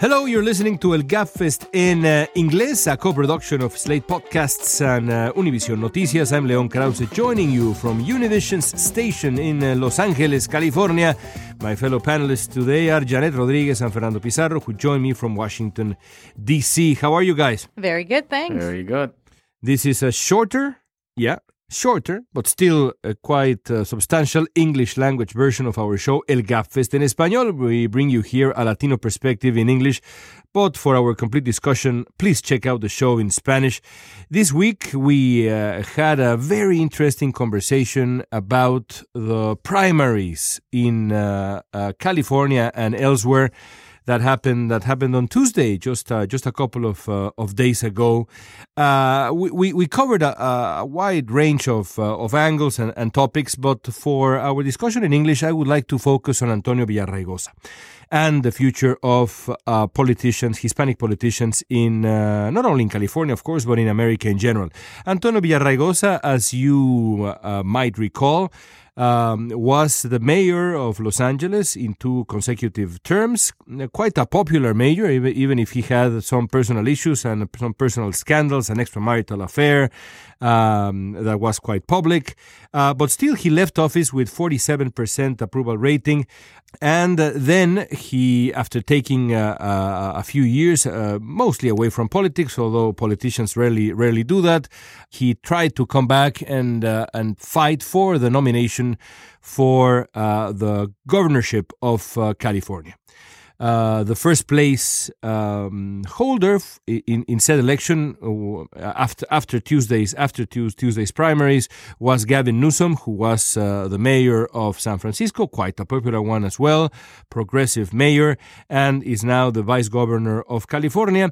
Hello, you're listening to El Gabfest in uh, Inglés, a co-production of Slate Podcasts and uh, Univision Noticias. I'm Leon Krauze, joining you from Univision's station in uh, Los Angeles, California. My fellow panelists today are Janet Rodriguez and Fernando Pizarro, who join me from Washington, D.C. How are you guys? Very good, thanks. Very good. This is a shorter, yeah, shorter, but still a quite uh, substantial English language version of our show, El Gabfest en Español. We bring you here a Latino perspective in English, but for our complete discussion, please check out the show in Spanish. This week, we uh, had a very interesting conversation about the primaries in uh, uh California and elsewhere that happened that happened on Tuesday, just uh, just a couple of uh, of days ago. Uh, we, we covered a, a wide range of uh, of angles and, and, topics, but for our discussion in English, I would like to focus on Antonio Villaraigosa and the future of uh, politicians, Hispanic politicians in uh, not only in California, of course, but in America in general. Antonio Villaraigosa, as you might recall um, was the mayor of Los Angeles in two consecutive terms. Quite a popular mayor, even if he had some personal issues and some personal scandals, an extramarital affair um, that was quite public. Uh, but still, he left office with 47% approval rating. And then he, after taking uh, uh, a few years, uh, mostly away from politics, although politicians rarely rarely do that, he tried to come back and uh, and fight for the nomination for uh, the governorship of uh, California. Uh, the first place um, holder in, in said election uh, after after Tuesday's after Tuesday's primaries was Gavin Newsom, who was uh, the mayor of San Francisco, quite a popular one as well, progressive mayor, and is now the vice governor of California.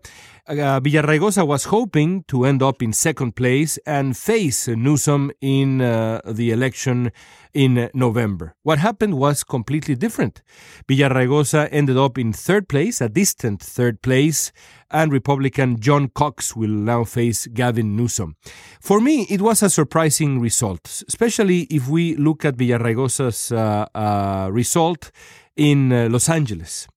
Uh, was hoping to end up in second place and face Newsom in uh, the election in November. What happened was completely different. Villaraigosa ended up in third place, a distant third place, and Republican John Cox will now face Gavin Newsom. For me, it was a surprising result, especially if we look at Villaraigosa's uh, uh, result in uh, Los Angeles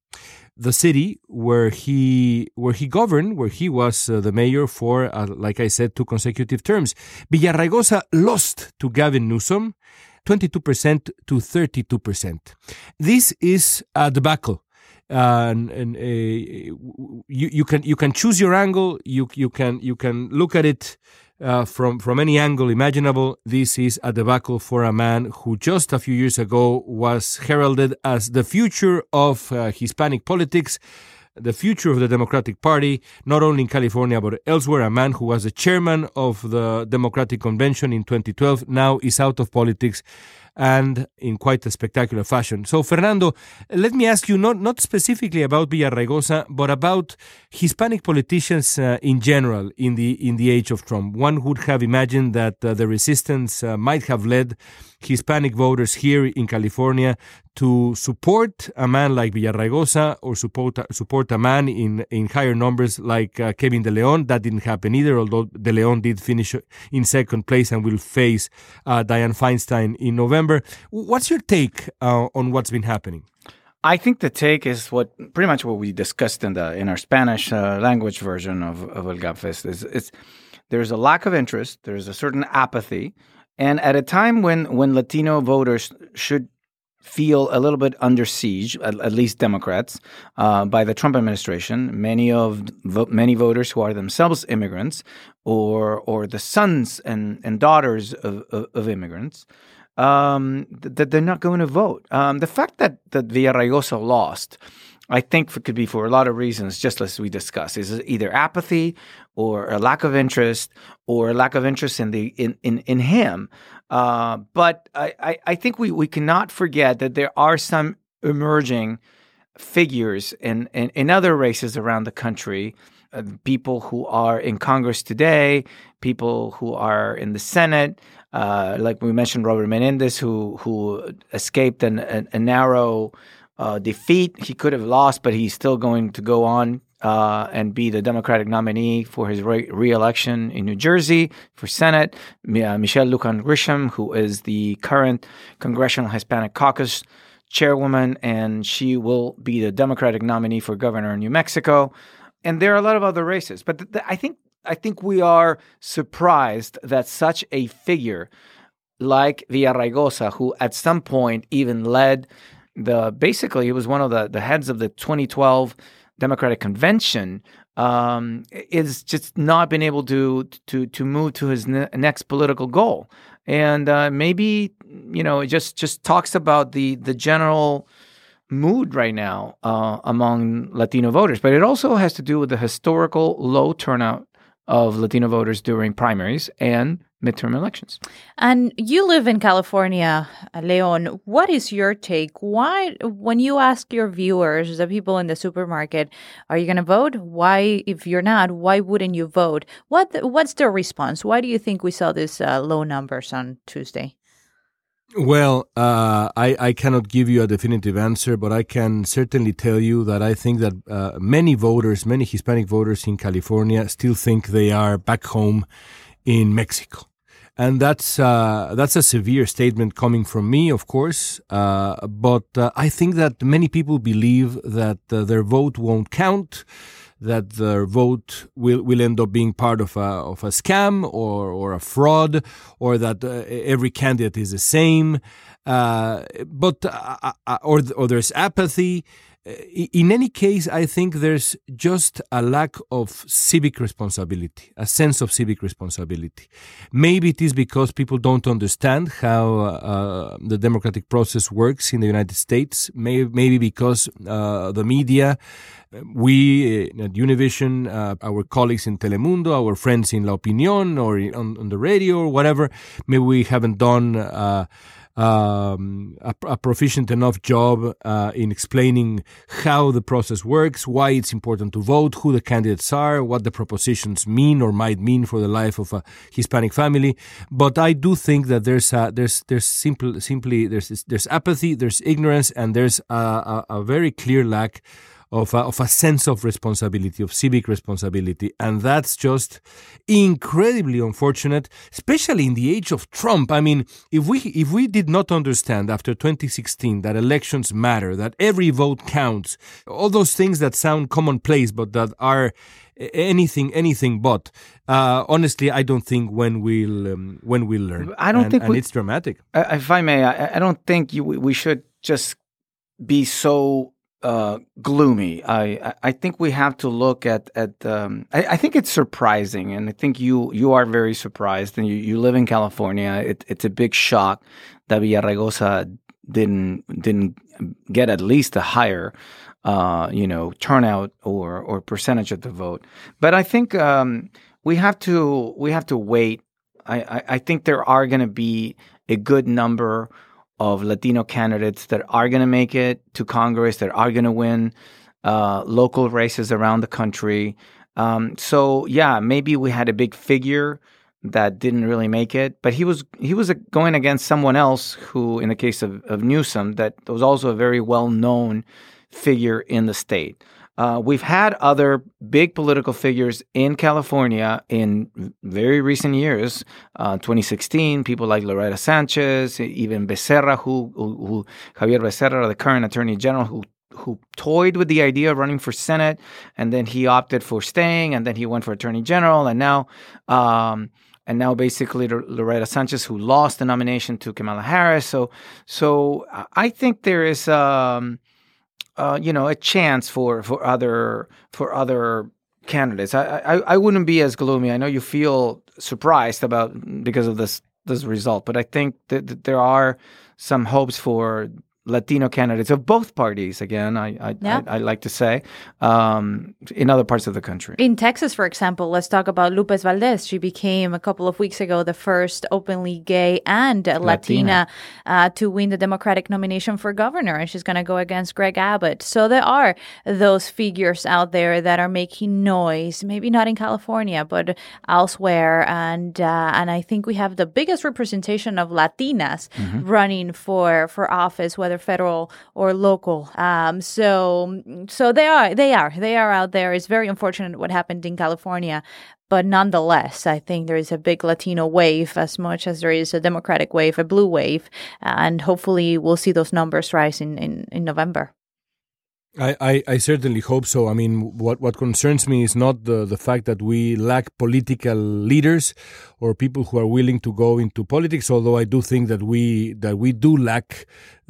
the city where he where he governed, where he was uh, the mayor for, uh, like I said, two consecutive terms. Villaraigosa lost to Gavin Newsom, 22% to 32%. This is a debacle. Uh, and, and uh, you you can you can choose your angle. You you can you can look at it uh, from from any angle imaginable. This is a debacle for a man who just a few years ago was heralded as the future of uh, Hispanic politics the future of the Democratic Party, not only in California but elsewhere. A man who was the chairman of the Democratic Convention in 2012 now is out of politics and in quite a spectacular fashion. So, Fernando, let me ask you not, not specifically about Villaraigosa, but about Hispanic politicians uh, in general in the, in the age of Trump. One would have imagined that uh, the resistance uh, might have led Hispanic voters here in California to support a man like Villaraigosa or support support a man in, in higher numbers like uh, Kevin De Leon. That didn't happen either, although De Leon did finish in second place and will face uh, Dianne Feinstein in November. What's your take uh, on what's been happening? I think the take is what pretty much what we discussed in the in our Spanish uh, language version of, of El Gabfest is it's there's a lack of interest, there's a certain apathy, and at a time when when Latino voters should feel a little bit under siege, at, at least Democrats, uh, by the Trump administration. Many of vo- many voters who are themselves immigrants, or or the sons and, and daughters of, of, of immigrants, um, that they're not going to vote. Um, the fact that that Villaraigosa lost. I think it could be for a lot of reasons, just as we discussed. Is either apathy or a lack of interest or a lack of interest in the in in, in him. Uh, but I, I, I think we, we cannot forget that there are some emerging figures in, in, in other races around the country. Uh, people who are in Congress today, people who are in the Senate, uh, like we mentioned, Robert Menendez, who who escaped an, a, a narrow uh, defeat. He could have lost, but he's still going to go on uh, and be the Democratic nominee for his re- reelection in New Jersey for Senate. Uh, Michelle Lujan Grisham, who is the current Congressional Hispanic Caucus chairwoman, and she will be the Democratic nominee for governor in New Mexico. And there are a lot of other races, but th- th- I think I think we are surprised that such a figure like Villaraigosa, who at some point even led the basically he was one of the, the heads of the 2012 Democratic Convention, um, is just not been able to to to move to his ne- next political goal, and uh, maybe you know it just just talks about the the general mood right now uh, among Latino voters, but it also has to do with the historical low turnout of Latino voters during primaries and midterm elections. And you live in California, Leon. What is your take? Why, when you ask your viewers, the people in the supermarket, are you going to vote? Why, if you're not, why wouldn't you vote? What What's their response? Why do you think we saw these uh, low numbers on Tuesday? Well, uh, I, I cannot give you a definitive answer, but I can certainly tell you that I think that uh, many voters, many Hispanic voters in California, still think they are back home in Mexico. And that's uh, that's a severe statement coming from me, of course. Uh, but uh, I think that many people believe that uh, their vote won't count that their vote will, will end up being part of a, of a scam or, or a fraud, or that uh, every candidate is the same. Uh, but uh, uh or or there's apathy. Uh, in any case, I think there's just a lack of civic responsibility, a sense of civic responsibility. Maybe it is because people don't understand how uh, the democratic process works in the United States. Maybe, maybe because uh, the media, we uh, at Univision, uh, our colleagues in Telemundo, our friends in La Opinión or on, on the radio or whatever, maybe we haven't done uh, um, a, a, proficient enough job uh, in explaining how the process works, why it's important to vote, who the candidates are, what the propositions mean or might mean for the life of a Hispanic family. But I do think that there's a, there's there's simple simply there's there's apathy, there's ignorance, and there's a, a, a very clear lack of a, of a sense of responsibility, of civic responsibility. And that's just incredibly unfortunate, especially in the age of Trump. I mean, if we, if we did not understand after 2016 that elections matter, that every vote counts, all those things that sound commonplace, but that are anything anything but uh, honestly i don't think when we'll um, when we'll learn i don't and, think and we, it's dramatic if i may i, I don't think you, we should just be so uh, gloomy. I I think we have to look at at. Um, I, I, think it's surprising, and I think you you are very surprised, and you, you live in California. It, it's a big shock that Villaraigosa didn't didn't get at least a higher, uh, you know, turnout or or percentage of the vote. But I think um, we have to we have to wait. I, I, I think there are going to be a good number of Latino candidates that are going to make it to Congress, that are going to win uh, local races around the country. Um, so yeah, maybe we had a big figure that didn't really make it, but he was he was going against someone else who, in the case of, of Newsom, that was also a very well known figure in the state. Uh, we've had other big political figures in California in very recent years. Uh, 2016, people like Loretta Sanchez, even Becerra, who, who, who Xavier Becerra, the current Attorney General, who who toyed with the idea of running for Senate, and then he opted for staying, and then he went for Attorney General, and now. Um, and now basically Loretta Sanchez, who lost the nomination to Kamala Harris. So, so I think there is um, uh, you know, a chance for for other for other candidates. I, I I wouldn't be as gloomy. I know you feel surprised about because of this this result, but I think that, that there are some hopes for Latino candidates of both parties. Again, I I, yeah. I, I like to say um, in other parts of the country. In Texas, for example, let's talk about Lupe Valdez. She became a couple of weeks ago the first openly gay and Latina, Latina uh, to win the Democratic nomination for governor, and she's going to go against Greg Abbott. So there are those figures out there that are making noise. Maybe not in California, but elsewhere. And uh, and I think we have the biggest representation of Latinas mm-hmm. running for for office, whether whether federal or local. Um, so so they are they are they are out there. It's very unfortunate what happened in California. but nonetheless, I think there is a big Latino wave as much as there is a Democratic wave, a blue wave, and hopefully we'll see those numbers rise in, in, in November. I, I, I, certainly hope so. I mean, what, what concerns me is not the, the fact that we lack political leaders or people who are willing to go into politics, although I do think that we that we do lack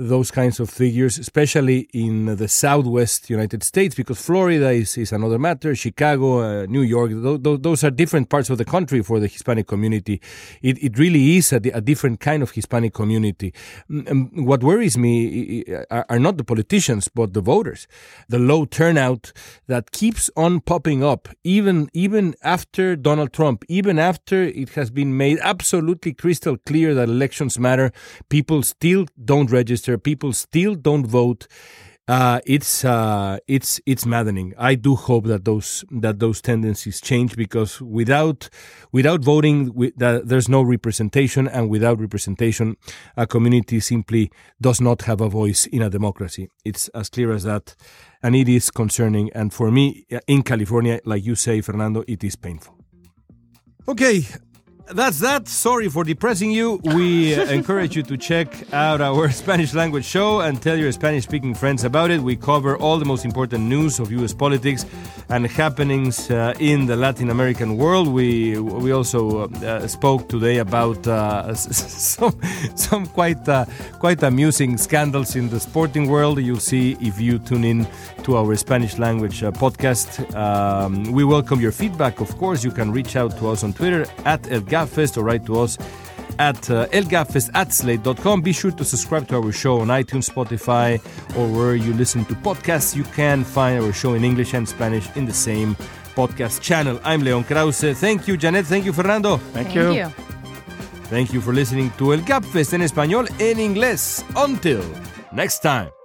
those kinds of figures, especially in the Southwest United States, because Florida is, is another matter, Chicago, uh, New York, those, those are different parts of the country for the Hispanic community. It, it really is a, a different kind of Hispanic community. Mm, um, what worries me are, are not the politicians, but the voters. The low turnout that keeps on popping up, even, even after Donald Trump, even after it has been made absolutely crystal clear that elections matter, people still don't register people still don't vote. Uh, it's uh, it's it's maddening. I do hope that those that those tendencies change because without without voting, we, that there's no representation, and without representation, a community simply does not have a voice in a democracy. It's as clear as that, and it is concerning. And for me, in California, like you say, Fernando, it is painful. Okay, that's that. Sorry for depressing you. We uh, encourage you to check out our Spanish language show and tell your Spanish speaking friends about it. We cover all the most important news of US politics and happenings uh, in the Latin American world. We we also uh, spoke today about uh, some some quite uh, quite amusing scandals in the sporting world. You'll see if you tune in to our Spanish language uh, podcast. Um, we welcome your feedback. Of course, you can reach out to us on Twitter at El Gabfest or write to us at uh, elgabfest at slate.com. Be sure to subscribe to our show on iTunes, Spotify, or where you listen to podcasts. You can find our show in English and Spanish in the same podcast channel. I'm Leon Krauze. Thank you, Janet. Thank you, Fernando. Thank, Thank you. you. Thank you for listening to El Gabfest en español en inglés. Until next time.